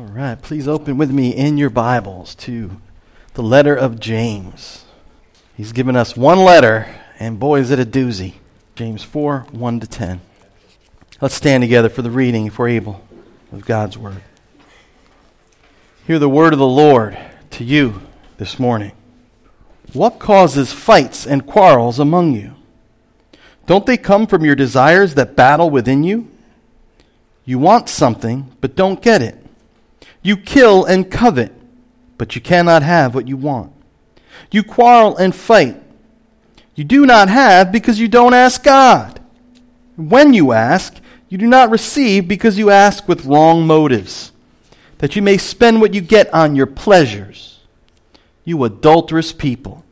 All right, please open with me in your Bibles to the letter of James. He's given us one letter, and boy, is it a doozy. James 4 1 to 10. Let's stand together for the reading, if we're able, of God's Word. Hear the word of the Lord to you this morning. What causes fights and quarrels among you? Don't they come from your desires that battle within you? You want something, but don't get it. You kill and covet, but you cannot have what you want. You quarrel and fight. You do not have because you don't ask God. When you ask, you do not receive because you ask with wrong motives, that you may spend what you get on your pleasures. You adulterous people.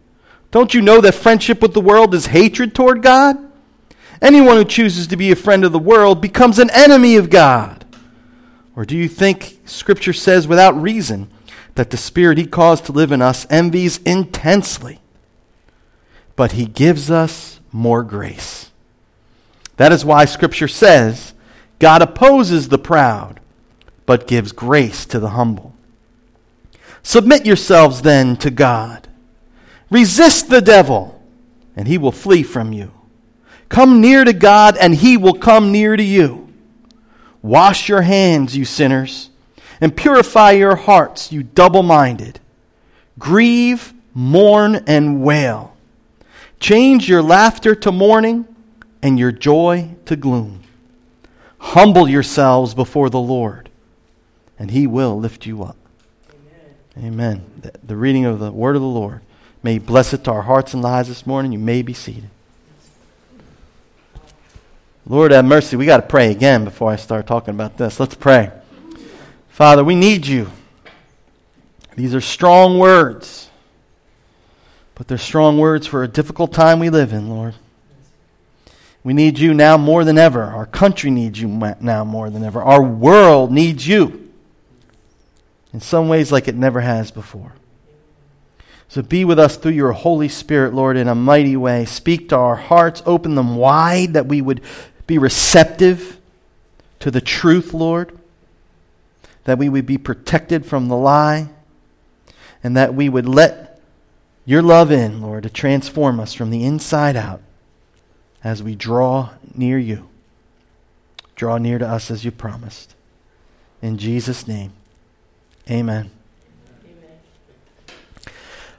Don't you know that friendship with the world is hatred toward God? Anyone who chooses to be a friend of the world becomes an enemy of God. Or do you think Scripture says without reason that the Spirit He caused to live in us envies intensely? But He gives us more grace. That is why Scripture says God opposes the proud, but gives grace to the humble. Submit yourselves then to God. Resist the devil, and he will flee from you. Come near to God, and he will come near to you. Wash your hands, you sinners, and purify your hearts, you double minded. Grieve, mourn, and wail. Change your laughter to mourning and your joy to gloom. Humble yourselves before the Lord, and he will lift you up. Amen. Amen. The, reading of the word of the Lord. May bless it to our hearts and lives this morning. You may be seated. Lord, have mercy. We got to pray again before I start talking about this. Let's pray. Father, we need you. These are strong words, but they're strong words for a difficult time we live in, Lord. We need you now more than ever. Our country needs you now more than ever. Our world needs you in some ways like it never has before. So be with us through your Holy Spirit, Lord, in a mighty way. Speak to our hearts, open them wide that we would be receptive to the truth, Lord, that we would be protected from the lie, and that we would let your love in, Lord, to transform us from the inside out as we draw near you. Draw near to us as you promised. In Jesus' name, amen. amen.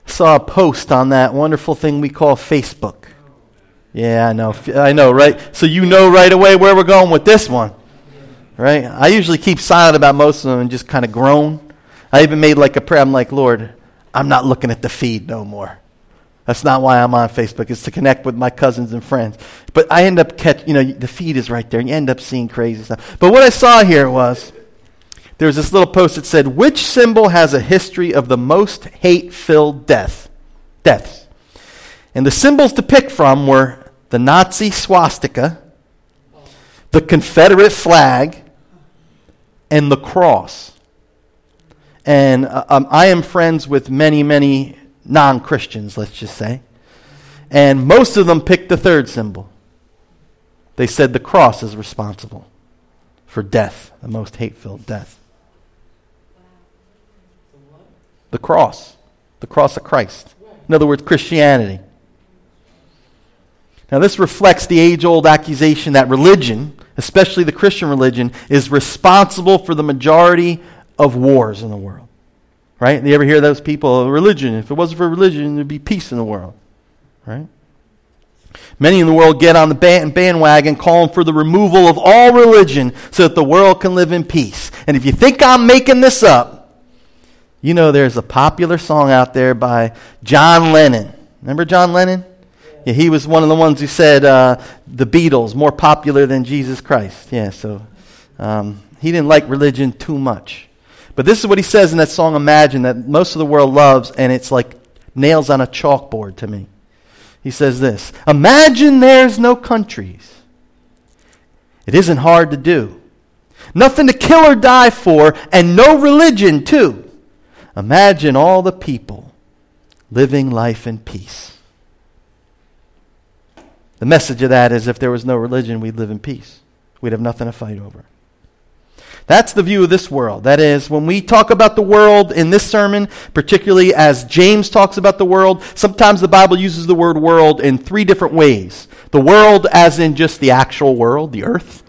I saw a post on that wonderful thing we call Facebook. Yeah, I know. I know, right? So you know right away where we're going with this one. Right? I usually keep silent about most of them and just kind of groan. I even made like a prayer. I'm like, Lord, I'm not looking at the feed no more. That's not why I'm on Facebook. It's to connect with my cousins and friends. But I end up catch, you know, the feed is right there, and you end up seeing crazy stuff. But what I saw here was there was this little post that said, "Which symbol has a history of the most hate-filled death, deaths?" And the symbols to pick from were the Nazi swastika, the Confederate flag, and the cross. And uh, um, I am friends with many, many non Christians, let's just say. And most of them picked the third symbol. They said the cross is responsible for death, the most hate filled death. The cross. The cross of Christ. In other words, Christianity. Now, this reflects the age old accusation that religion, especially the Christian religion, is responsible for the majority of wars in the world. Right? You ever hear those people, oh, religion, if it wasn't for religion, there'd be peace in the world. Right? Many in the world get on the bandwagon calling for the removal of all religion so that the world can live in peace. And if you think I'm making this up, you know there's a popular song out there by John Lennon. Remember John Lennon? Yeah, he was one of the ones who said uh, the Beatles more popular than Jesus Christ. Yeah, so um, he didn't like religion too much. But this is what he says in that song Imagine that most of the world loves, and it's like nails on a chalkboard to me. He says this Imagine there's no countries. It isn't hard to do. Nothing to kill or die for, and no religion, too. Imagine all the people living life in peace. The message of that is if there was no religion, we'd live in peace. We'd have nothing to fight over. That's the view of this world. That is, when we talk about the world in this sermon, particularly as James talks about the world, sometimes the Bible uses the word world in three different ways. The world, as in just the actual world, the earth,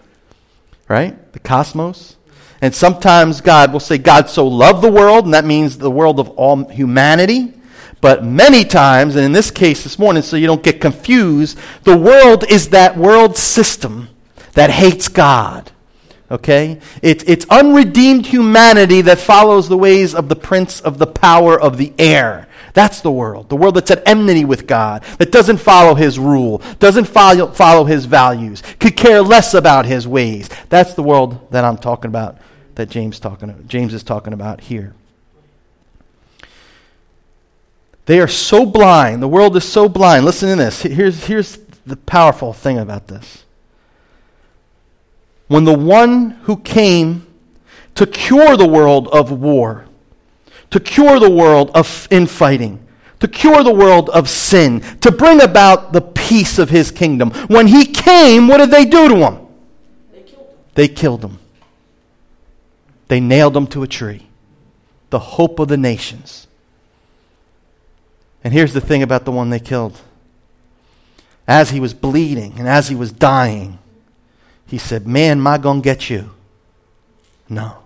right? The cosmos. And sometimes God will say, God so loved the world, and that means the world of all humanity. But many times, and in this case this morning, so you don't get confused, the world is that world system that hates God Okay? It's, it's unredeemed humanity that follows the ways of the prince of the power of the air. That's the world. The world that's at enmity with God, that doesn't follow his rule, doesn't follow, follow his values, could care less about his ways. That's the world that I'm talking about, that James, talking James is talking about here. They are so blind. The world is so blind. Listen to this. Here's, here's the powerful thing about this when the one who came to cure the world of war, to cure the world of infighting, to cure the world of sin, to bring about the peace of his kingdom. When he came, what did they do to him? They killed him. They killed him. They nailed him to a tree. The hope of the nations. And here's the thing about the one they killed. As he was bleeding and as he was dying, he said, Man, am I going to get you? No.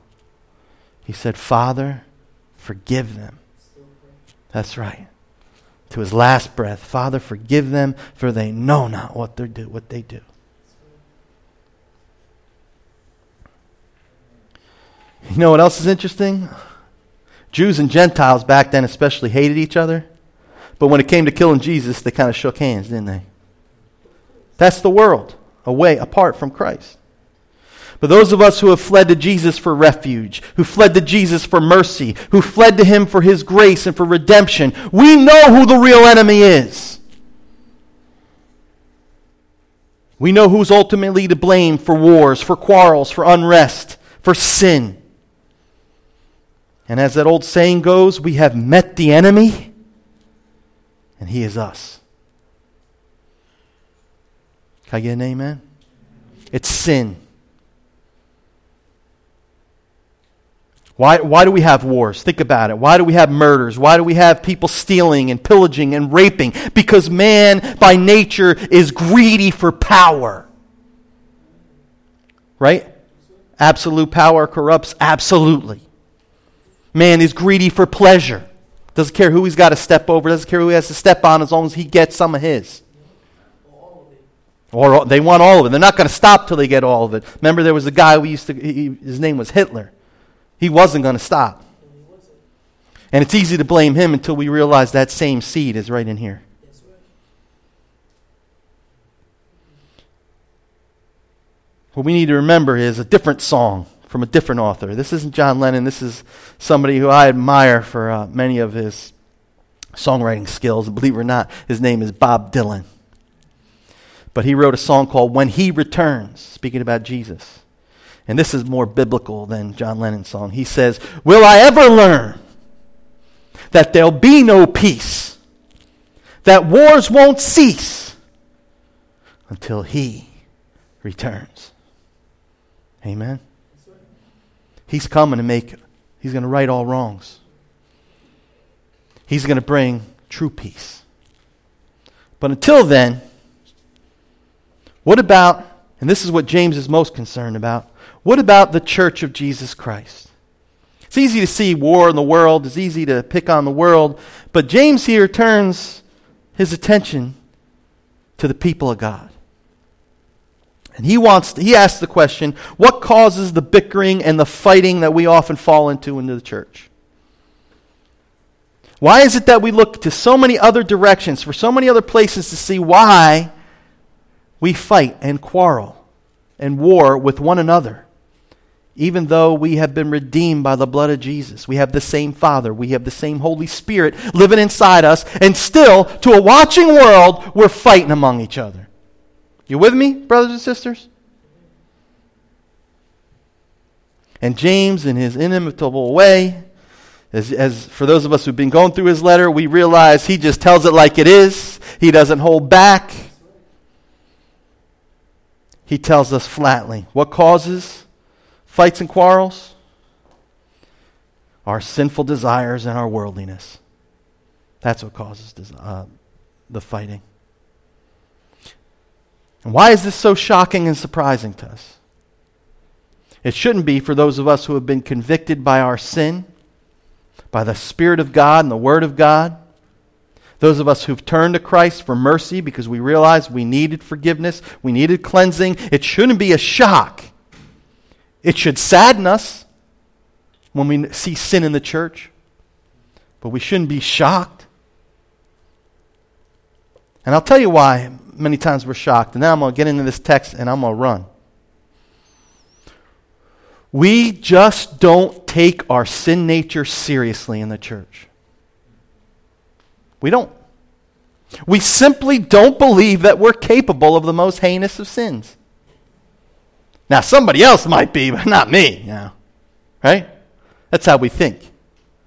He said, Father, forgive them. That's right. To his last breath, Father, forgive them, for they know not what they do. What they do. You know what else is interesting? Jews and Gentiles back then especially hated each other. But when it came to killing Jesus, they kind of shook hands, didn't they? That's the world away, apart from Christ. But those of us who have fled to Jesus for refuge, who fled to Jesus for mercy, who fled to Him for His grace and for redemption, we know who the real enemy is. We know who's ultimately to blame for wars, for quarrels, for unrest, for sin. And as that old saying goes, we have met the enemy, and he is us. Can I get an amen? It's sin. Why, why do we have wars? Think about it. Why do we have murders? Why do we have people stealing and pillaging and raping? Because man, by nature, is greedy for power. Right? Absolute power corrupts absolutely. Man is greedy for pleasure. Doesn't care who he's got to step over, doesn't care who he has to step on as long as he gets some of his. Or they want all of it. They're not going to stop till they get all of it. Remember, there was a guy we used to, he, his name was Hitler. He wasn't going to stop. And it's easy to blame him until we realize that same seed is right in here. What we need to remember is a different song from a different author. This isn't John Lennon. This is somebody who I admire for uh, many of his songwriting skills. Believe it or not, his name is Bob Dylan. But he wrote a song called When He Returns, speaking about Jesus. And this is more biblical than John Lennon's song. He says, Will I ever learn that there'll be no peace, that wars won't cease until He returns? Amen. He's coming to make, it. He's going to right all wrongs. He's going to bring true peace. But until then, what about, and this is what James is most concerned about, what about the church of Jesus Christ? It's easy to see war in the world, it's easy to pick on the world, but James here turns his attention to the people of God. And he wants to, he asks the question, what causes the bickering and the fighting that we often fall into in the church? Why is it that we look to so many other directions, for so many other places to see why we fight and quarrel and war with one another, even though we have been redeemed by the blood of Jesus. We have the same Father, we have the same Holy Spirit living inside us, and still, to a watching world, we're fighting among each other. You with me, brothers and sisters? And James, in his inimitable way, as, as, for those of us who've been going through his letter, we realize he just tells it like it is. He doesn't hold back he tells us flatly what causes fights and quarrels? Our sinful desires and our worldliness. That's what causes uh, the fighting. And why is this so shocking and surprising to us? It shouldn't be for those of us who have been convicted by our sin, by the Spirit of God and the Word of God. Those of us who've turned to Christ for mercy because we realized we needed forgiveness, we needed cleansing. It shouldn't be a shock. It should sadden us when we see sin in the church, but we shouldn't be shocked. And I'll tell you why many times we're shocked. And now I'm going to get into this text and I'm going to run. We just don't take our sin nature seriously in the church. We don't. We simply don't believe that we're capable of the most heinous of sins. Now, somebody else might be, but not me. You know, right? That's how we think.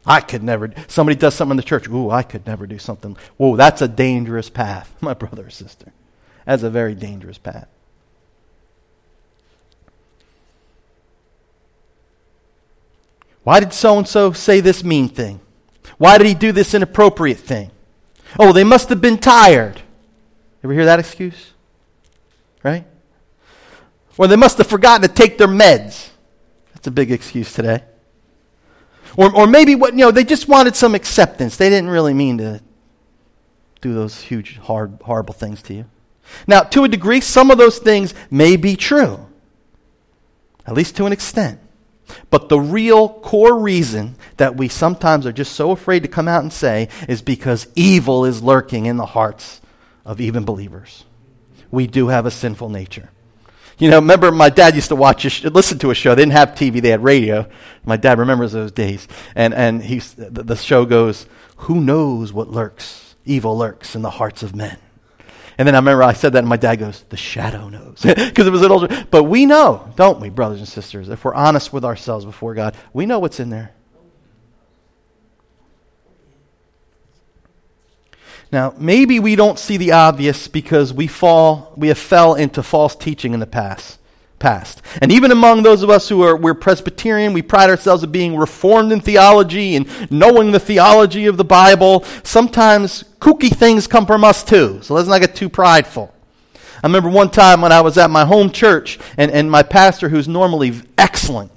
I could never. Somebody does something in the church. Ooh, I could never do something. Whoa, that's a dangerous path, my brother or sister. That's a very dangerous path. Why did so and so say this mean thing? Why did he do this inappropriate thing? Oh, they must have been tired. Ever hear that excuse? Right? Or they must have forgotten to take their meds. That's a big excuse today. Or, or maybe what you know, they just wanted some acceptance. They didn't really mean to do those huge, hard, horrible things to you. Now, to a degree, some of those things may be true, at least to an extent. But the real core reason that we sometimes are just so afraid to come out and say is because evil is lurking in the hearts of even believers. We do have a sinful nature. You know, remember my dad used to watch, sh- listen to a show. They didn't have TV; they had radio. My dad remembers those days, and and he's the, the show goes, "Who knows what lurks? Evil lurks in the hearts of men." And then I remember I said that, and my dad goes, The shadow knows. Because it was an older. But we know, don't we, brothers and sisters? If we're honest with ourselves before God, we know what's in there. Now, maybe we don't see the obvious because we fall, we have fell into false teaching in the past past. And even among those of us who are we're Presbyterian, we pride ourselves of being reformed in theology and knowing the theology of the Bible. Sometimes kooky things come from us too. So let's not get too prideful. I remember one time when I was at my home church and, and my pastor, who's normally excellent,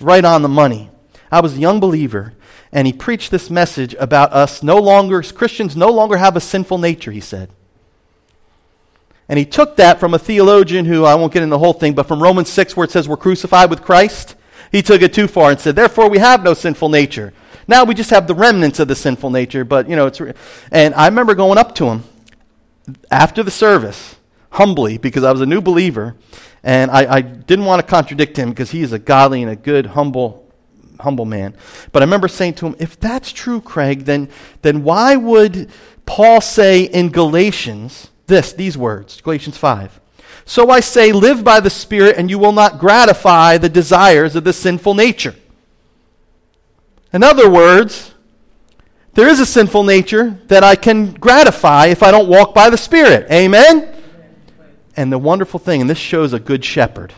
right on the money. I was a young believer, and he preached this message about us no longer, Christians no longer have a sinful nature, he said. And he took that from a theologian who, I won't get into the whole thing, but from Romans 6, where it says we're crucified with Christ, he took it too far and said, therefore we have no sinful nature. Now we just have the remnants of the sinful nature, but, you know, it's. And I remember going up to him after the service, humbly, because I was a new believer, and I, I didn't want to contradict him because he is a godly and a good, humble, humble man. But I remember saying to him, if that's true, Craig, then, then why would Paul say in Galatians, this, these words, Galatians 5. So I say, live by the Spirit, and you will not gratify the desires of the sinful nature. In other words, there is a sinful nature that I can gratify if I don't walk by the Spirit. Amen? And the wonderful thing, and this shows a good shepherd,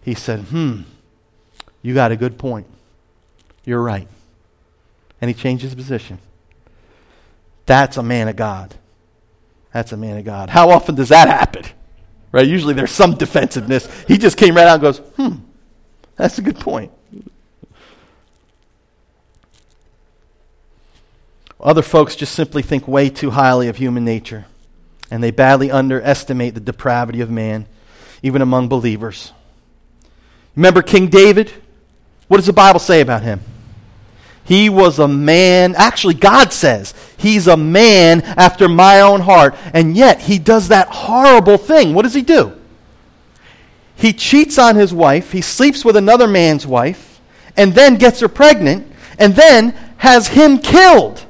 he said, Hmm, you got a good point. You're right. And he changed his position. That's a man of God. That's a man of God. How often does that happen? Right? Usually there's some defensiveness. He just came right out and goes, hmm, that's a good point. Other folks just simply think way too highly of human nature, and they badly underestimate the depravity of man, even among believers. Remember King David? What does the Bible say about him? He was a man, actually, God says, he's a man after my own heart. And yet, he does that horrible thing. What does he do? He cheats on his wife, he sleeps with another man's wife, and then gets her pregnant, and then has him killed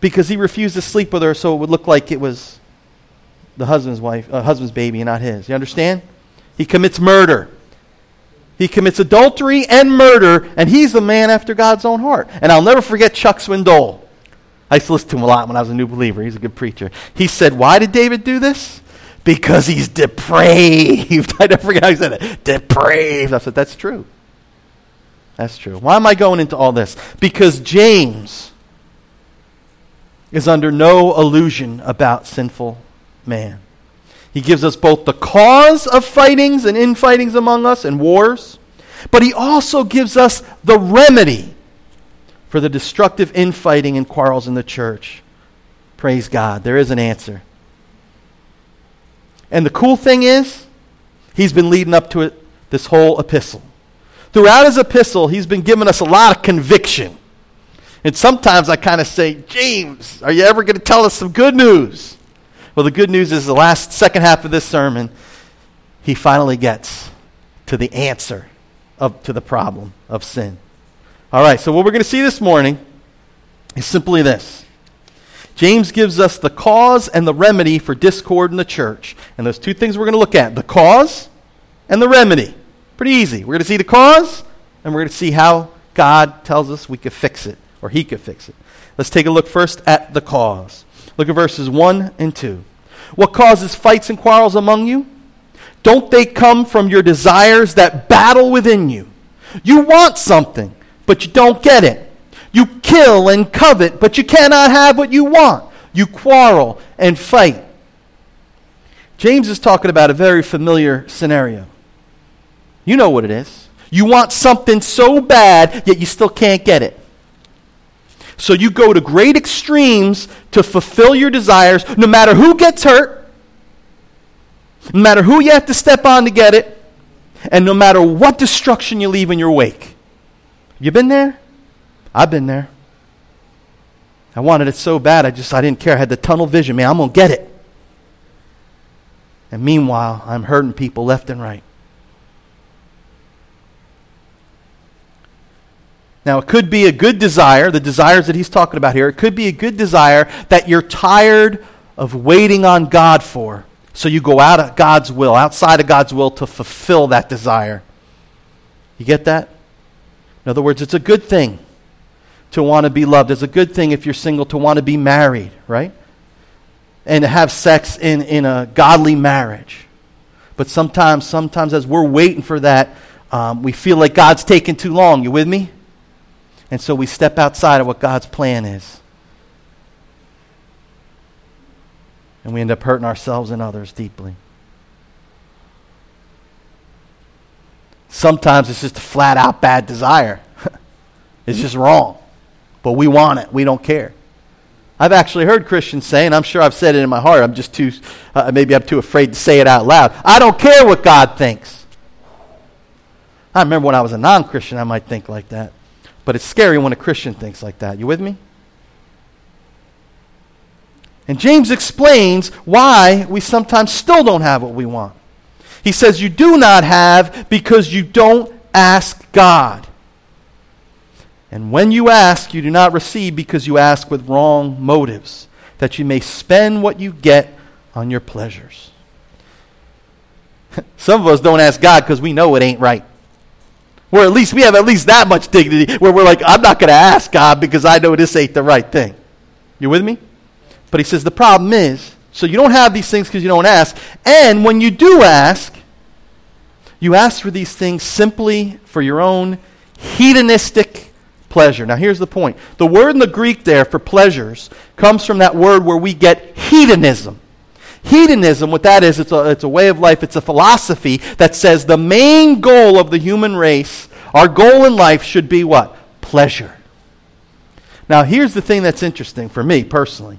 because he refused to sleep with her so it would look like it was the husband's wife, uh, husband's baby not his. You understand? He commits murder. He commits adultery and murder, and he's the man after God's own heart. And I'll never forget Chuck Swindoll. I used to listen to him a lot when I was a new believer. He's a good preacher. He said, Why did David do this? Because he's depraved. I never forget how he said it. Depraved. I said, that's true. That's true. Why am I going into all this? Because James is under no illusion about sinful man. He gives us both the cause of fightings and infightings among us and wars, but he also gives us the remedy for the destructive infighting and quarrels in the church. Praise God. There is an answer. And the cool thing is, he's been leading up to it this whole epistle. Throughout his epistle, he's been giving us a lot of conviction. And sometimes I kind of say, James, are you ever going to tell us some good news? Well, the good news is the last second half of this sermon, he finally gets to the answer of, to the problem of sin. All right, so what we're going to see this morning is simply this. James gives us the cause and the remedy for discord in the church. And those two things we're going to look at the cause and the remedy. Pretty easy. We're going to see the cause, and we're going to see how God tells us we could fix it, or He could fix it. Let's take a look first at the cause. Look at verses 1 and 2. What causes fights and quarrels among you? Don't they come from your desires that battle within you? You want something, but you don't get it. You kill and covet, but you cannot have what you want. You quarrel and fight. James is talking about a very familiar scenario. You know what it is. You want something so bad, yet you still can't get it. So you go to great extremes to fulfill your desires, no matter who gets hurt, no matter who you have to step on to get it, and no matter what destruction you leave in your wake. You been there? I've been there. I wanted it so bad, I just I didn't care. I had the tunnel vision, man. I'm gonna get it. And meanwhile, I'm hurting people left and right. Now, it could be a good desire, the desires that he's talking about here. It could be a good desire that you're tired of waiting on God for. So you go out of God's will, outside of God's will, to fulfill that desire. You get that? In other words, it's a good thing to want to be loved. It's a good thing if you're single to want to be married, right? And to have sex in, in a godly marriage. But sometimes, sometimes as we're waiting for that, um, we feel like God's taking too long. You with me? And so we step outside of what God's plan is. And we end up hurting ourselves and others deeply. Sometimes it's just a flat out bad desire. it's just wrong. But we want it. We don't care. I've actually heard Christians say, and I'm sure I've said it in my heart, I'm just too, uh, maybe I'm too afraid to say it out loud. I don't care what God thinks. I remember when I was a non Christian, I might think like that. But it's scary when a Christian thinks like that. You with me? And James explains why we sometimes still don't have what we want. He says, You do not have because you don't ask God. And when you ask, you do not receive because you ask with wrong motives, that you may spend what you get on your pleasures. Some of us don't ask God because we know it ain't right. Where at least we have at least that much dignity where we're like, I'm not going to ask God because I know this ain't the right thing. You with me? But he says the problem is, so you don't have these things because you don't ask. And when you do ask, you ask for these things simply for your own hedonistic pleasure. Now, here's the point the word in the Greek there for pleasures comes from that word where we get hedonism. Hedonism, what that is, it's a, it's a way of life, it's a philosophy that says the main goal of the human race, our goal in life should be what? Pleasure. Now, here's the thing that's interesting for me personally.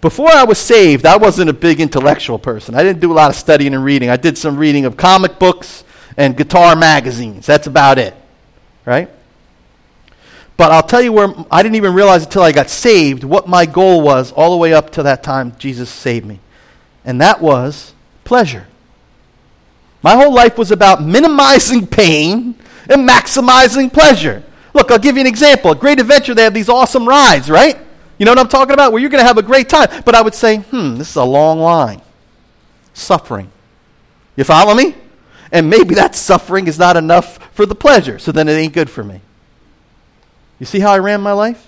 Before I was saved, I wasn't a big intellectual person. I didn't do a lot of studying and reading. I did some reading of comic books and guitar magazines. That's about it, right? But I'll tell you where I didn't even realize until I got saved what my goal was all the way up to that time Jesus saved me and that was pleasure. My whole life was about minimizing pain and maximizing pleasure. Look, I'll give you an example. A great adventure, they have these awesome rides, right? You know what I'm talking about? Where you're going to have a great time. But I would say, hmm, this is a long line. Suffering. You follow me? And maybe that suffering is not enough for the pleasure, so then it ain't good for me. You see how I ran my life?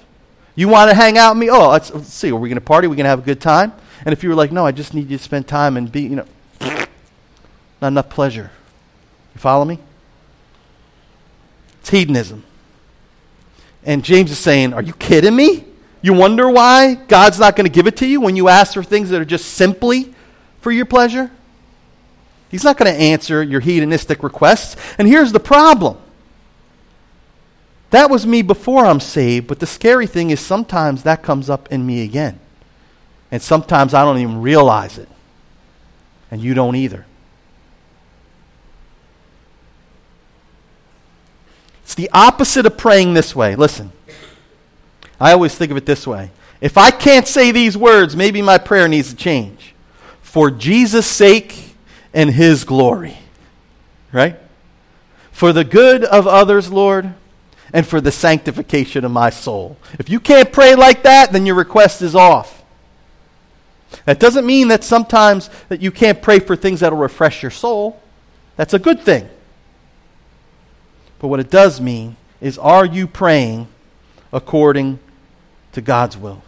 You want to hang out with me? Oh, let's, let's see. Are we going to party? Are we going to have a good time? And if you were like, no, I just need you to spend time and be, you know, not enough pleasure. You follow me? It's hedonism. And James is saying, Are you kidding me? You wonder why God's not going to give it to you when you ask for things that are just simply for your pleasure? He's not going to answer your hedonistic requests. And here's the problem that was me before I'm saved, but the scary thing is sometimes that comes up in me again. And sometimes I don't even realize it. And you don't either. It's the opposite of praying this way. Listen, I always think of it this way. If I can't say these words, maybe my prayer needs to change. For Jesus' sake, and His glory. Right? For the good of others, Lord, and for the sanctification of my soul. If you can't pray like that, then your request is off. That doesn't mean that sometimes that you can't pray for things that'll refresh your soul. That's a good thing. But what it does mean is are you praying according to God's will?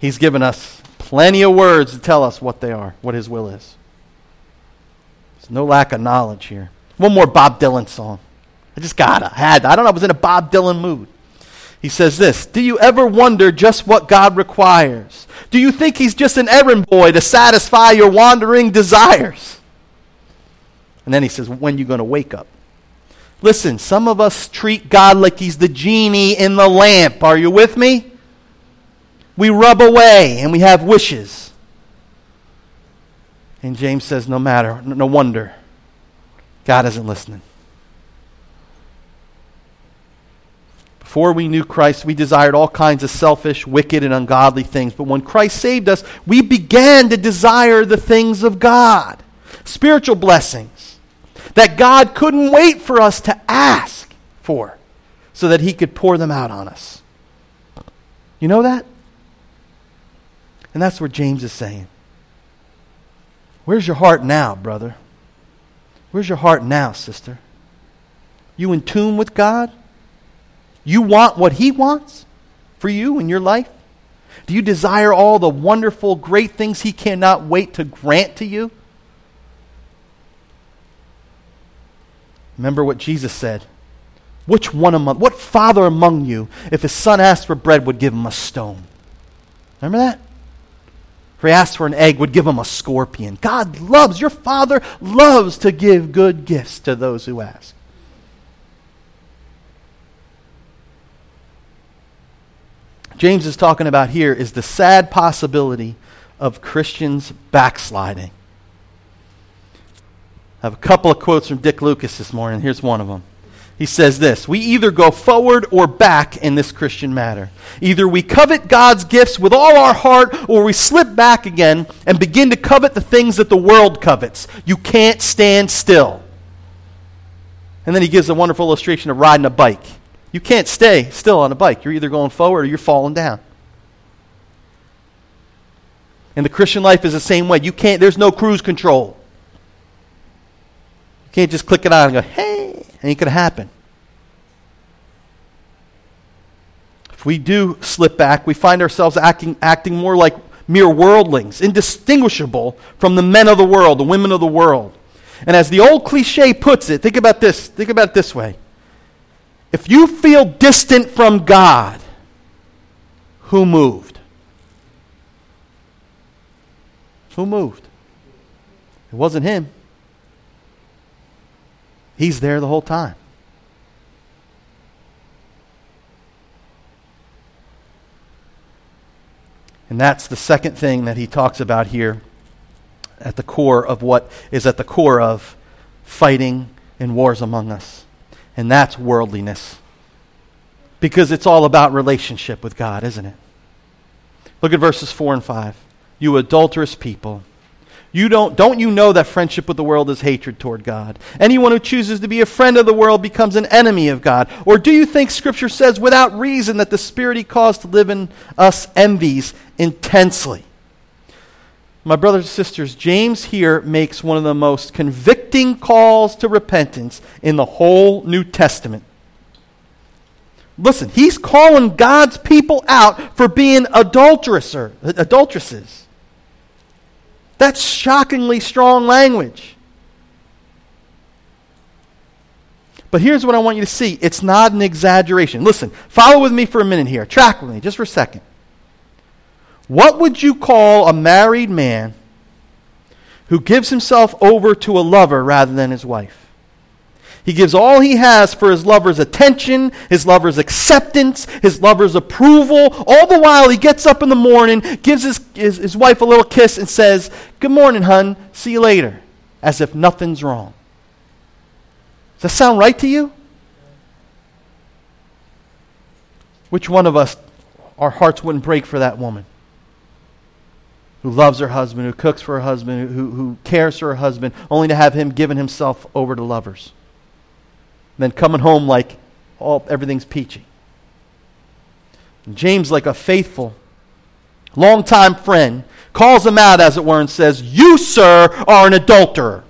He's given us plenty of words to tell us what they are, what his will is. There's no lack of knowledge here. One more Bob Dylan song. I just gotta, had. I don't know, I was in a Bob Dylan mood. He says this Do you ever wonder just what God requires? Do you think He's just an errand boy to satisfy your wandering desires? And then he says, When you going to wake up? Listen, some of us treat God like He's the genie in the lamp. Are you with me? We rub away and we have wishes. And James says, no matter, no wonder, God isn't listening. Before we knew Christ, we desired all kinds of selfish, wicked, and ungodly things. But when Christ saved us, we began to desire the things of God spiritual blessings that God couldn't wait for us to ask for so that He could pour them out on us. You know that? And that's what James is saying. Where's your heart now, brother? Where's your heart now, sister? You in tune with God? You want what He wants for you in your life? Do you desire all the wonderful, great things He cannot wait to grant to you? Remember what Jesus said. Which one among, what father among you, if his son asked for bread, would give him a stone? Remember that? If he asked for an egg, would give him a scorpion. God loves, your Father loves to give good gifts to those who ask. James is talking about here is the sad possibility of Christians backsliding. I have a couple of quotes from Dick Lucas this morning. Here's one of them. He says this We either go forward or back in this Christian matter. Either we covet God's gifts with all our heart, or we slip back again and begin to covet the things that the world covets. You can't stand still. And then he gives a wonderful illustration of riding a bike. You can't stay still on a bike. You're either going forward or you're falling down. And the Christian life is the same way. You can't, there's no cruise control. You can't just click it on and go, hey, Ain't going to happen. If we do slip back, we find ourselves acting, acting more like mere worldlings, indistinguishable from the men of the world, the women of the world. And as the old cliche puts it, think about this. Think about it this way. If you feel distant from God, who moved? Who moved? It wasn't him. He's there the whole time. And that's the second thing that he talks about here at the core of what is at the core of fighting and wars among us. And that's worldliness. Because it's all about relationship with God, isn't it? Look at verses 4 and 5. You adulterous people. You don't, don't you know that friendship with the world is hatred toward God? Anyone who chooses to be a friend of the world becomes an enemy of God. Or do you think Scripture says without reason that the Spirit He caused to live in us envies intensely? My brothers and sisters, James here makes one of the most convicting calls to repentance in the whole New Testament. Listen, he's calling God's people out for being adulteresses That's shockingly strong language. But here's what I want you to see it's not an exaggeration. Listen, follow with me for a minute here. Track with me just for a second. What would you call a married man who gives himself over to a lover rather than his wife? He gives all he has for his lover's attention, his lover's acceptance, his lover's approval. All the while, he gets up in the morning, gives his, his, his wife a little kiss, and says, Good morning, hun. See you later. As if nothing's wrong. Does that sound right to you? Which one of us, our hearts wouldn't break for that woman? Who loves her husband, who cooks for her husband, who, who cares for her husband, only to have him given himself over to lovers then coming home like all, everything's peachy. And James, like a faithful, longtime friend, calls him out, as it were, and says, You, sir, are an adulterer.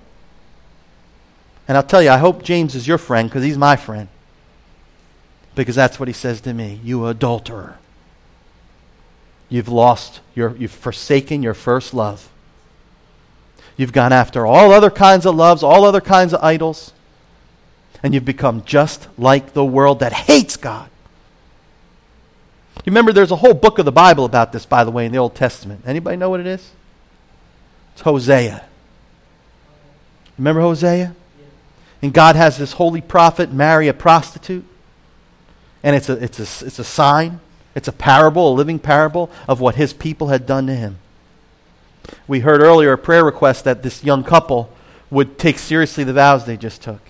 And I'll tell you, I hope James is your friend because he's my friend. Because that's what he says to me You adulterer. You've lost your, you've forsaken your first love. You've gone after all other kinds of loves, all other kinds of idols and you've become just like the world that hates God. You remember there's a whole book of the Bible about this, by the way, in the Old Testament. Anybody know what it is? It's Hosea. Remember Hosea? And God has this holy prophet marry a prostitute. And it's a, it's, a, it's a sign, it's a parable, a living parable of what his people had done to him. We heard earlier a prayer request that this young couple would take seriously the vows they just took.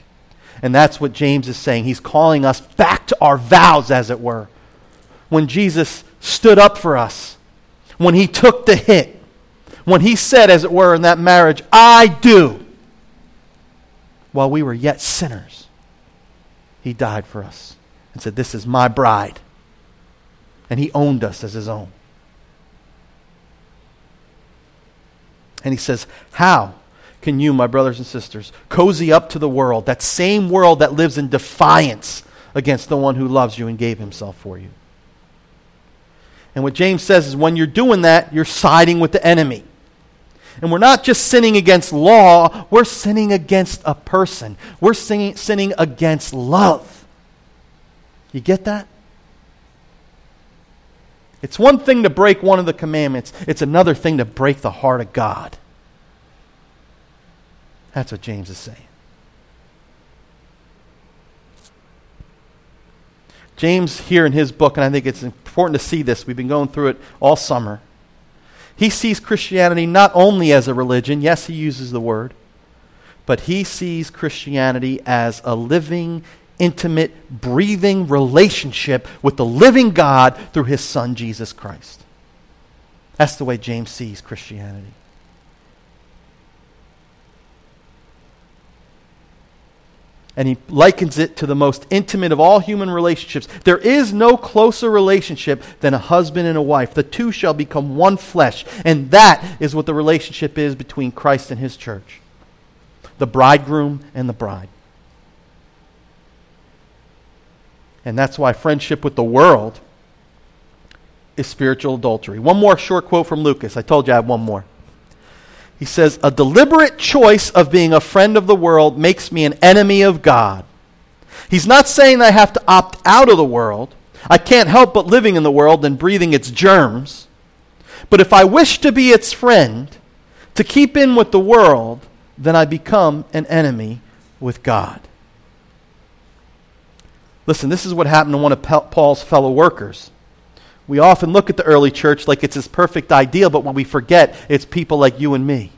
And that's what James is saying. He's calling us back to our vows, as it were. When Jesus stood up for us, when he took the hit, when he said, as it were, in that marriage, I do, while we were yet sinners, he died for us and said, This is my bride. And he owned us as his own. And he says, How? can you, my brothers and sisters, cozy up to the world, that same world that lives in defiance against the one who loves you and gave himself for you? And what James says is when you're doing that, you're siding with the enemy. And we're not just sinning against law, we're sinning against a person. We're sinning, sinning against love. You get that? It's one thing to break one of the commandments, it's another thing to break the heart of God. That's what James is saying. James, here in his book, and I think it's important to see this, we've been going through it all summer. He sees Christianity not only as a religion, yes, he uses the word, but he sees Christianity as a living, intimate, breathing relationship with the living God through his Son, Jesus Christ. That's the way James sees Christianity. and he likens it to the most intimate of all human relationships. There is no closer relationship than a husband and a wife. The two shall become one flesh. And that is what the relationship is between Christ and his church the bridegroom and the bride. And that's why friendship with the world is spiritual adultery. One more short quote from Lucas. I told you I have one more. He says, A deliberate choice of being a friend of the world makes me an enemy of God. He's not saying I have to opt out of the world. I can't help but living in the world and breathing its germs. But if I wish to be its friend, to keep in with the world, then I become an enemy with God. Listen, this is what happened to one of Paul's fellow workers. We often look at the early church like it's this perfect ideal, but when we forget, it's people like you and me.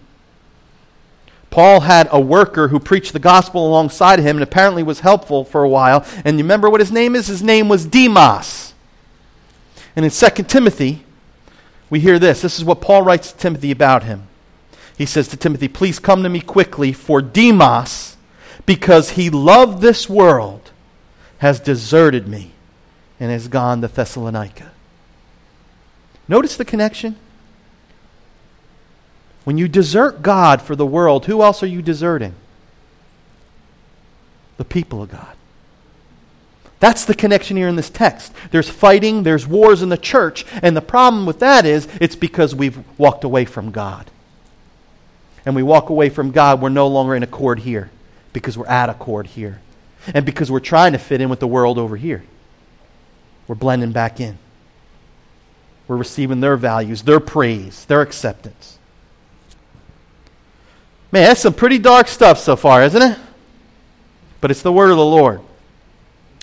Paul had a worker who preached the gospel alongside him and apparently was helpful for a while. And you remember what his name is? His name was Demas. And in 2 Timothy, we hear this. This is what Paul writes to Timothy about him. He says to Timothy, Please come to me quickly, for Demas, because he loved this world, has deserted me and has gone to Thessalonica. Notice the connection. When you desert God for the world, who else are you deserting? The people of God. That's the connection here in this text. There's fighting, there's wars in the church, and the problem with that is it's because we've walked away from God. and we walk away from God, we're no longer in accord here because we're at accord here. And because we're trying to fit in with the world over here. We're blending back in. We're receiving their values, their praise, their acceptance. Man, that's some pretty dark stuff so far, isn't it? But it's the word of the Lord.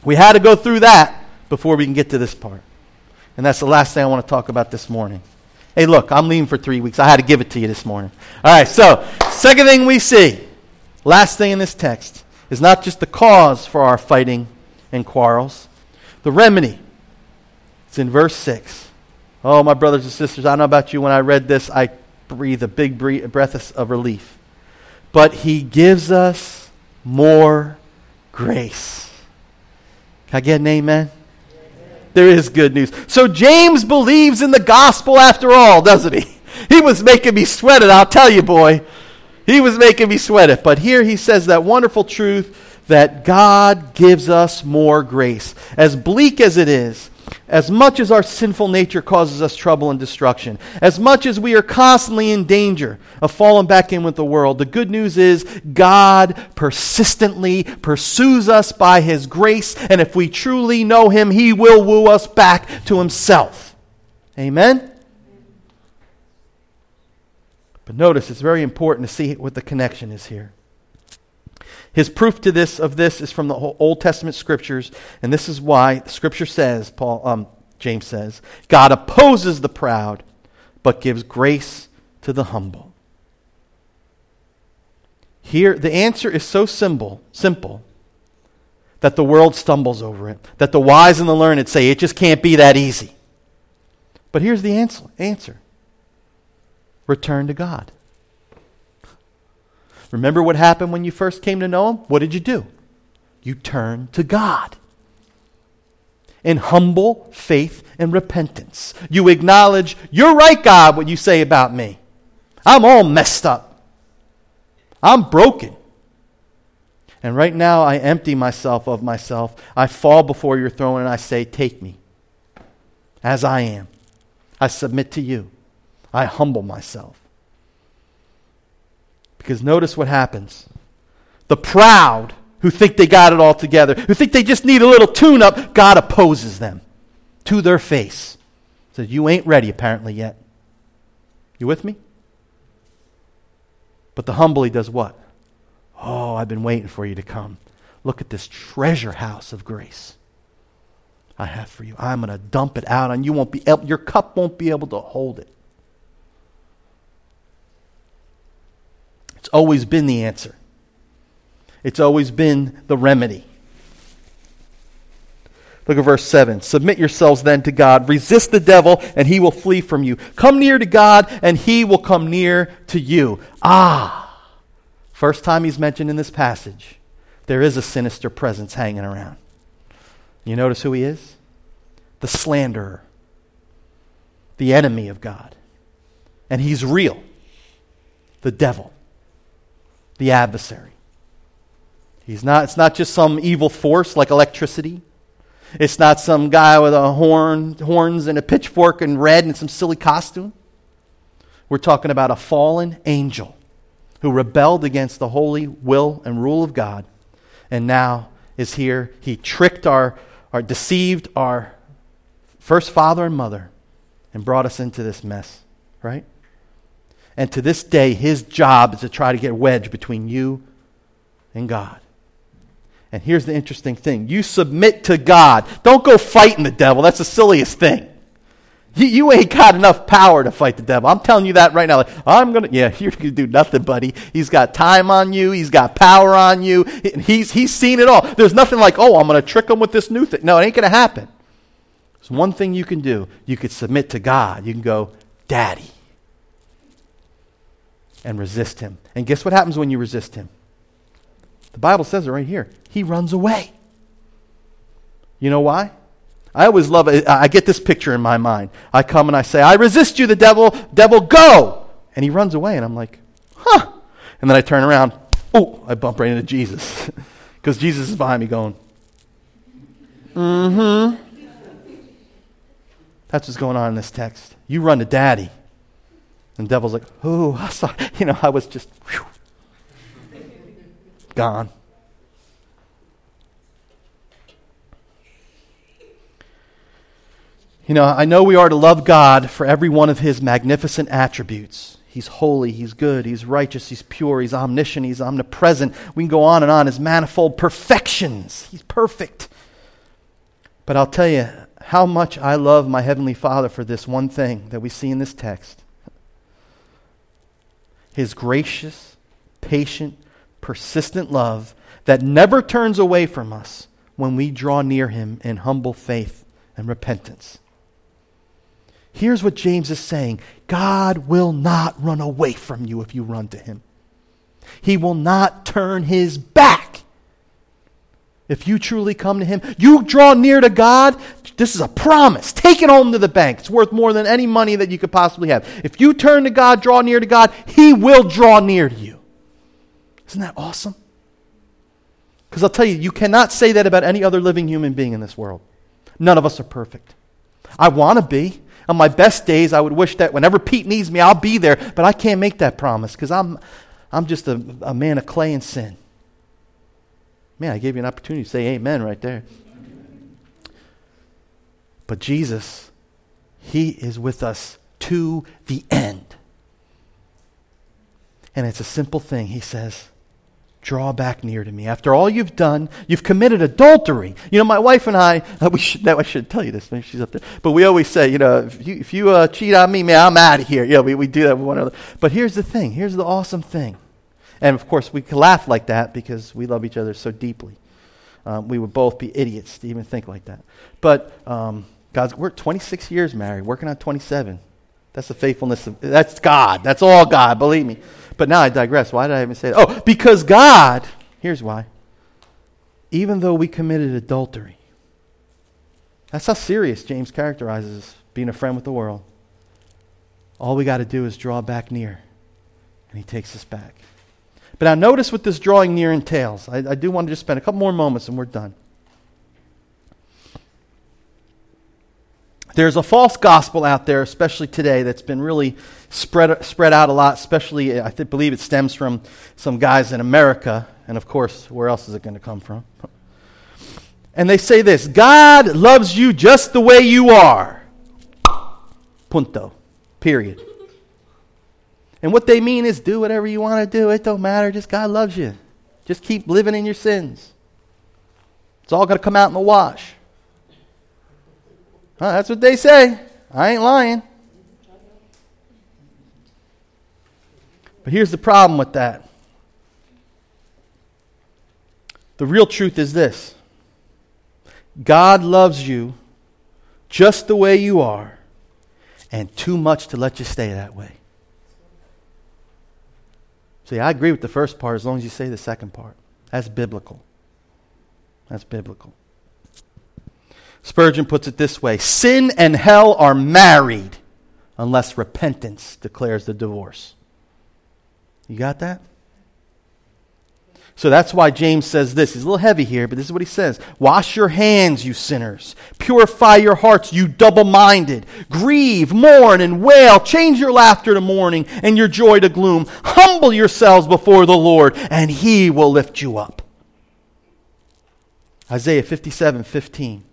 We had to go through that before we can get to this part. And that's the last thing I want to talk about this morning. Hey, look, I'm leaving for three weeks. I had to give it to you this morning. All right, so, second thing we see, last thing in this text, is not just the cause for our fighting and quarrels, the remedy. It's in verse 6. Oh, my brothers and sisters, I don't know about you. When I read this, I breathe a big breath of relief. But he gives us more grace. Can I get an amen? there is good news. So James believes in the gospel after all, doesn't he? He was making me sweat it, I'll tell you, boy. He was making me sweat it. But here he says that wonderful truth that God gives us more grace. As bleak as it is, as much as our sinful nature causes us trouble and destruction, as much as we are constantly in danger of falling back in with the world, the good news is God persistently pursues us by His grace, and if we truly know Him, He will woo us back to Himself. Amen? But notice it's very important to see what the connection is here. His proof to this of this is from the Old Testament scriptures, and this is why the scripture says, Paul, um, James says, God opposes the proud, but gives grace to the humble. Here, the answer is so simple, simple, that the world stumbles over it, that the wise and the learned say it just can't be that easy. But here's the answer. answer. Return to God. Remember what happened when you first came to know Him? What did you do? You turned to God. In humble faith and repentance. You acknowledge, you're right, God, what you say about me. I'm all messed up. I'm broken. And right now, I empty myself of myself. I fall before your throne and I say, Take me as I am. I submit to you. I humble myself. Because notice what happens. The proud, who think they got it all together, who think they just need a little tune up, God opposes them to their face. Says, You ain't ready, apparently, yet. You with me? But the humble, he does what? Oh, I've been waiting for you to come. Look at this treasure house of grace I have for you. I'm going to dump it out and you. Won't be your cup won't be able to hold it. It's always been the answer, it's always been the remedy. Look at verse 7. Submit yourselves then to God. Resist the devil, and he will flee from you. Come near to God, and he will come near to you. Ah! First time he's mentioned in this passage, there is a sinister presence hanging around. You notice who he is? The slanderer, the enemy of God. And he's real the devil the adversary. He's not, it's not just some evil force like electricity. It's not some guy with a horn, horns and a pitchfork and red and some silly costume. We're talking about a fallen angel who rebelled against the holy will and rule of God and now is here. He tricked our, our deceived our first father and mother and brought us into this mess, right? And to this day, his job is to try to get a wedge between you and God. And here's the interesting thing you submit to God. Don't go fighting the devil. That's the silliest thing. You, you ain't got enough power to fight the devil. I'm telling you that right now. Like, I'm gonna, yeah, you're gonna do nothing, buddy. He's got time on you. He's got power on you. He's he's seen it all. There's nothing like, oh, I'm gonna trick him with this new thing. No, it ain't gonna happen. There's one thing you can do. You could submit to God. You can go, Daddy and resist him. And guess what happens when you resist him? The Bible says it right here. He runs away. You know why? I always love it. I get this picture in my mind. I come and I say, I resist you, the devil. Devil, go! And he runs away. And I'm like, huh. And then I turn around. Oh, I bump right into Jesus. Because Jesus is behind me going, mm hmm. That's what's going on in this text. You run to daddy. And the devil's like, oh, I saw, you know, I was just whew, gone. You know, I know we are to love God for every one of his magnificent attributes. He's holy, he's good, he's righteous, he's pure, he's omniscient, he's omnipresent. We can go on and on. His manifold perfections. He's perfect. But I'll tell you how much I love my Heavenly Father for this one thing that we see in this text His gracious, patient, persistent love that never turns away from us when we draw near Him in humble faith and repentance. Here's what James is saying God will not run away from you if you run to him. He will not turn his back. If you truly come to him, you draw near to God, this is a promise. Take it home to the bank. It's worth more than any money that you could possibly have. If you turn to God, draw near to God, he will draw near to you. Isn't that awesome? Because I'll tell you, you cannot say that about any other living human being in this world. None of us are perfect. I want to be. On my best days, I would wish that whenever Pete needs me, I'll be there. But I can't make that promise because I'm, I'm just a, a man of clay and sin. Man, I gave you an opportunity to say amen right there. But Jesus, He is with us to the end. And it's a simple thing. He says, draw back near to me. After all you've done, you've committed adultery. You know, my wife and I, we should, I should tell you this, maybe she's up there, but we always say, you know, if you, if you uh, cheat on me, man, I'm out of here. Yeah, we, we do that with one another. But here's the thing. Here's the awesome thing. And of course, we can laugh like that because we love each other so deeply. Um, we would both be idiots to even think like that. But um, God's, we're 26 years married, working on 27. That's the faithfulness of, that's God. That's all God, believe me. But now I digress. Why did I even say that? Oh, because God, here's why. Even though we committed adultery, that's how serious James characterizes being a friend with the world. All we got to do is draw back near, and he takes us back. But now notice what this drawing near entails. I, I do want to just spend a couple more moments and we're done. There's a false gospel out there, especially today, that's been really spread, spread out a lot, especially, I th- believe it stems from some guys in America. And of course, where else is it going to come from? And they say this God loves you just the way you are. Punto. Period. And what they mean is do whatever you want to do. It don't matter. Just God loves you. Just keep living in your sins. It's all going to come out in the wash. Huh, that's what they say. I ain't lying. But here's the problem with that. The real truth is this God loves you just the way you are, and too much to let you stay that way. See, I agree with the first part as long as you say the second part. That's biblical. That's biblical. Spurgeon puts it this way Sin and hell are married unless repentance declares the divorce. You got that? So that's why James says this. He's a little heavy here, but this is what he says Wash your hands, you sinners. Purify your hearts, you double minded. Grieve, mourn, and wail. Change your laughter to mourning and your joy to gloom. Humble yourselves before the Lord, and he will lift you up. Isaiah 57 15.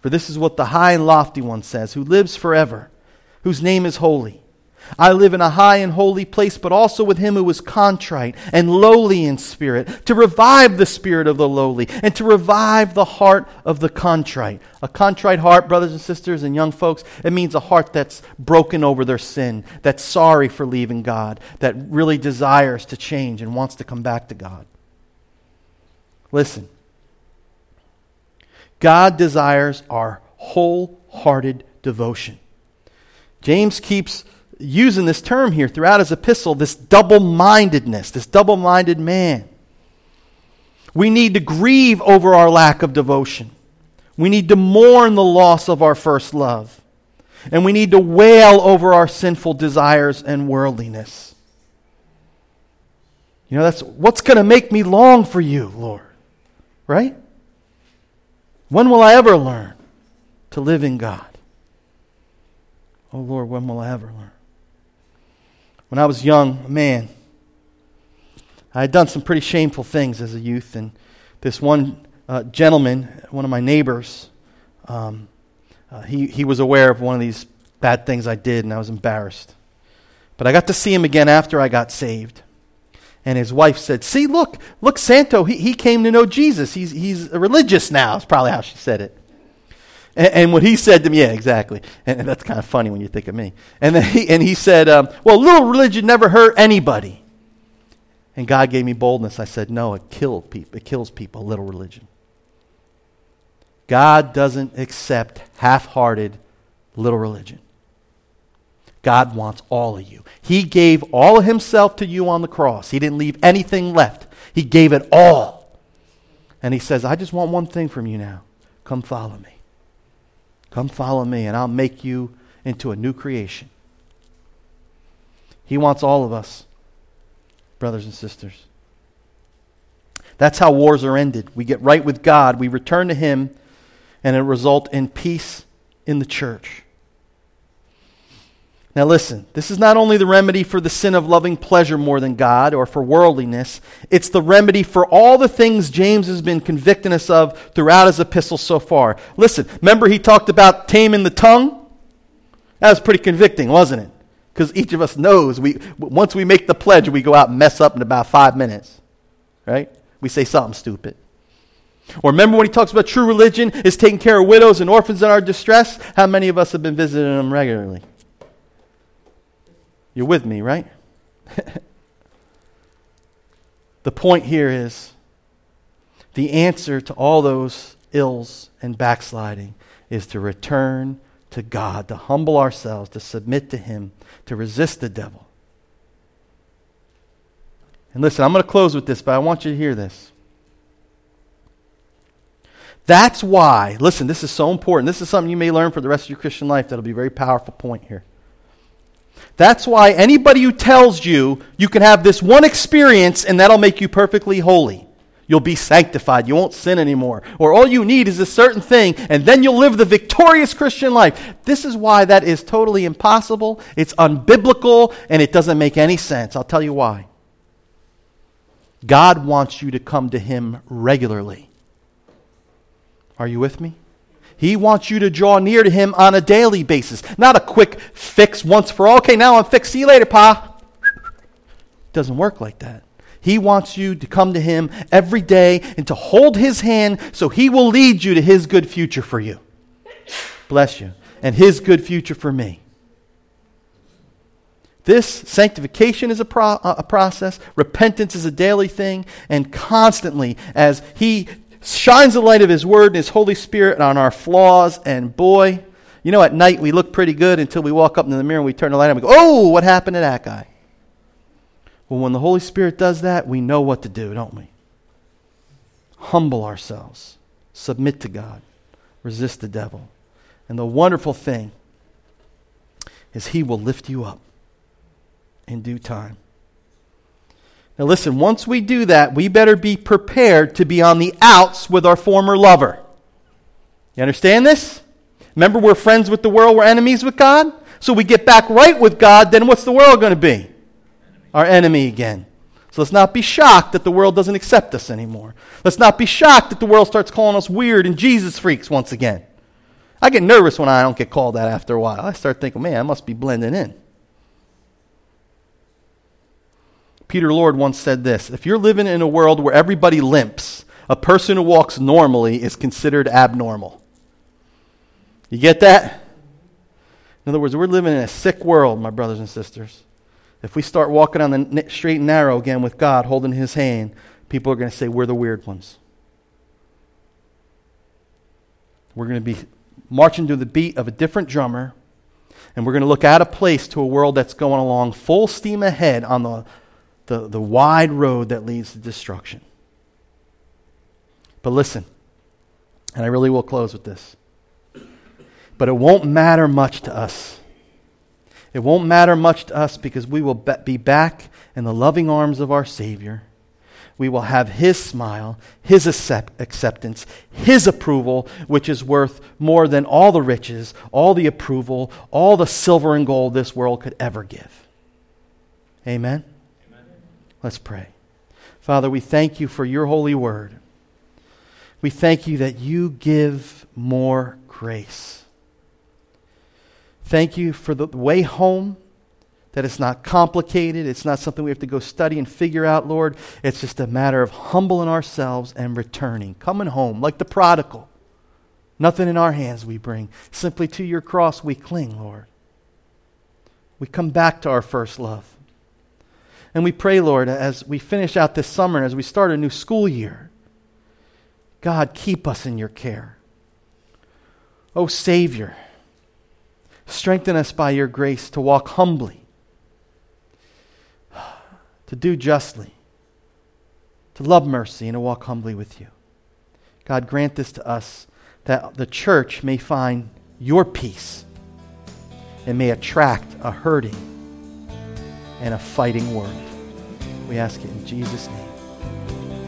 For this is what the high and lofty one says, who lives forever, whose name is holy. I live in a high and holy place, but also with him who is contrite and lowly in spirit, to revive the spirit of the lowly, and to revive the heart of the contrite. A contrite heart, brothers and sisters and young folks, it means a heart that's broken over their sin, that's sorry for leaving God, that really desires to change and wants to come back to God. Listen. God desires our wholehearted devotion. James keeps using this term here throughout his epistle this double mindedness, this double minded man. We need to grieve over our lack of devotion. We need to mourn the loss of our first love. And we need to wail over our sinful desires and worldliness. You know, that's what's going to make me long for you, Lord. Right? When will I ever learn to live in God? Oh Lord, when will I ever learn? When I was young, man, I had done some pretty shameful things as a youth, and this one uh, gentleman, one of my neighbors, um, uh, he, he was aware of one of these bad things I did, and I was embarrassed. But I got to see him again after I got saved. And his wife said, See, look, look, Santo, he, he came to know Jesus. He's, he's religious now, is probably how she said it. And, and what he said to me, yeah, exactly. And, and, that's kind of funny when you think of me. And, then he, and he said, um, Well, little religion never hurt anybody. And God gave me boldness. I said, No, it, killed people. it kills people, little religion. God doesn't accept half hearted little religion. God wants all of you. He gave all of himself to you on the cross. He didn't leave anything left. He gave it all. And he says, I just want one thing from you now. Come follow me. Come follow me, and I'll make you into a new creation. He wants all of us, brothers and sisters. That's how wars are ended. We get right with God, we return to Him, and it result in peace in the church. Now, listen, this is not only the remedy for the sin of loving pleasure more than God or for worldliness, it's the remedy for all the things James has been convicting us of throughout his epistle so far. Listen, remember he talked about taming the tongue? That was pretty convicting, wasn't it? Because each of us knows we, once we make the pledge, we go out and mess up in about five minutes, right? We say something stupid. Or remember when he talks about true religion is taking care of widows and orphans in our distress? How many of us have been visiting them regularly? You're with me, right? the point here is the answer to all those ills and backsliding is to return to God, to humble ourselves, to submit to Him, to resist the devil. And listen, I'm going to close with this, but I want you to hear this. That's why, listen, this is so important. This is something you may learn for the rest of your Christian life that'll be a very powerful point here. That's why anybody who tells you you can have this one experience and that'll make you perfectly holy. You'll be sanctified. You won't sin anymore. Or all you need is a certain thing, and then you'll live the victorious Christian life. This is why that is totally impossible. It's unbiblical, and it doesn't make any sense. I'll tell you why. God wants you to come to Him regularly. Are you with me? He wants you to draw near to Him on a daily basis, not a quick fix once for all. Okay, now I'm fixed. See you later, Pa. Doesn't work like that. He wants you to come to Him every day and to hold His hand so He will lead you to His good future for you. Bless you. And His good future for me. This sanctification is a, pro- a process, repentance is a daily thing, and constantly, as He shines the light of His Word and His Holy Spirit on our flaws. And boy, you know, at night we look pretty good until we walk up into the mirror and we turn the light on and we go, oh, what happened to that guy? Well, when the Holy Spirit does that, we know what to do, don't we? Humble ourselves, submit to God, resist the devil. And the wonderful thing is, He will lift you up in due time. Now, listen, once we do that, we better be prepared to be on the outs with our former lover. You understand this? Remember, we're friends with the world, we're enemies with God? So we get back right with God, then what's the world going to be? Our enemy again. So let's not be shocked that the world doesn't accept us anymore. Let's not be shocked that the world starts calling us weird and Jesus freaks once again. I get nervous when I don't get called that after a while. I start thinking, man, I must be blending in. Peter Lord once said this If you're living in a world where everybody limps, a person who walks normally is considered abnormal. You get that? In other words, we're living in a sick world, my brothers and sisters. If we start walking on the straight and narrow again with God, holding His hand, people are going to say we're the weird ones. We're going to be marching to the beat of a different drummer, and we're going to look out of place to a world that's going along full steam ahead on the the, the wide road that leads to destruction. But listen, and I really will close with this. But it won't matter much to us. It won't matter much to us because we will be back in the loving arms of our Savior. We will have His smile, His accept- acceptance, His approval, which is worth more than all the riches, all the approval, all the silver and gold this world could ever give. Amen? Let's pray. Father, we thank you for your holy word. We thank you that you give more grace. Thank you for the way home, that it's not complicated. It's not something we have to go study and figure out, Lord. It's just a matter of humbling ourselves and returning, coming home like the prodigal. Nothing in our hands we bring. Simply to your cross we cling, Lord. We come back to our first love. And we pray, Lord, as we finish out this summer as we start a new school year, God, keep us in your care. Oh, Savior, strengthen us by your grace to walk humbly, to do justly, to love mercy, and to walk humbly with you. God, grant this to us that the church may find your peace and may attract a hurting and a fighting world. We ask it in Jesus' name.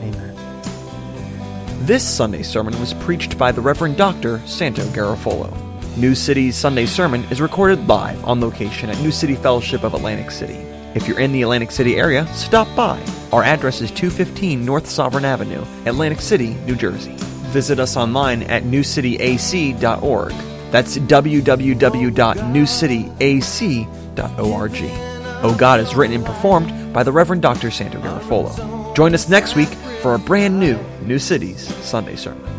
Amen. This Sunday sermon was preached by the Reverend Dr. Santo Garofolo. New City's Sunday sermon is recorded live on location at New City Fellowship of Atlantic City. If you're in the Atlantic City area, stop by. Our address is 215 North Sovereign Avenue, Atlantic City, New Jersey. Visit us online at newcityac.org. That's www.newcityac.org. Oh God is written and performed by the Reverend Dr. Santo Garofolo. Join us next week for a brand new New City's Sunday sermon.